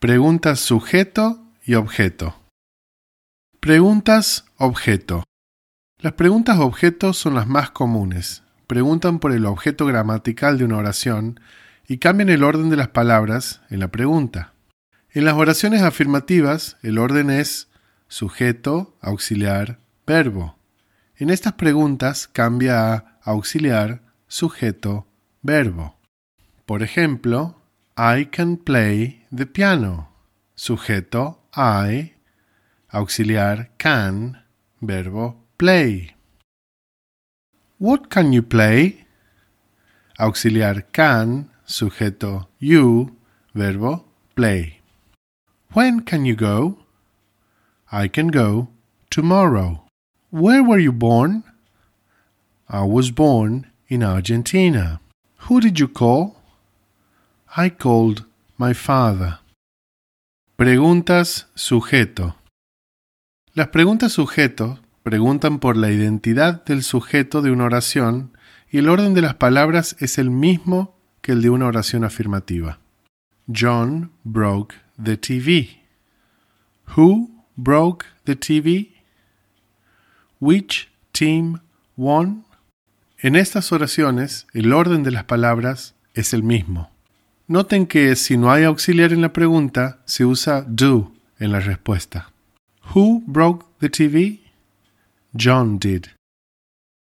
Preguntas sujeto y objeto. Preguntas objeto. Las preguntas objeto son las más comunes. Preguntan por el objeto gramatical de una oración y cambian el orden de las palabras en la pregunta. En las oraciones afirmativas, el orden es sujeto, auxiliar, verbo. En estas preguntas cambia a auxiliar, sujeto, verbo. Por ejemplo, I can play the piano. Sujeto I, auxiliar can, verbo play. What can you play? Auxiliar can, sujeto you, verbo play. When can you go? I can go tomorrow. Where were you born? I was born in Argentina. Who did you call? I called my father. Preguntas sujeto. Las preguntas sujeto preguntan por la identidad del sujeto de una oración y el orden de las palabras es el mismo que el de una oración afirmativa. John broke the TV. Who broke the TV? Which team won? En estas oraciones, el orden de las palabras es el mismo. Noten que si no hay auxiliar en la pregunta, se usa do en la respuesta. Who broke the TV? John did.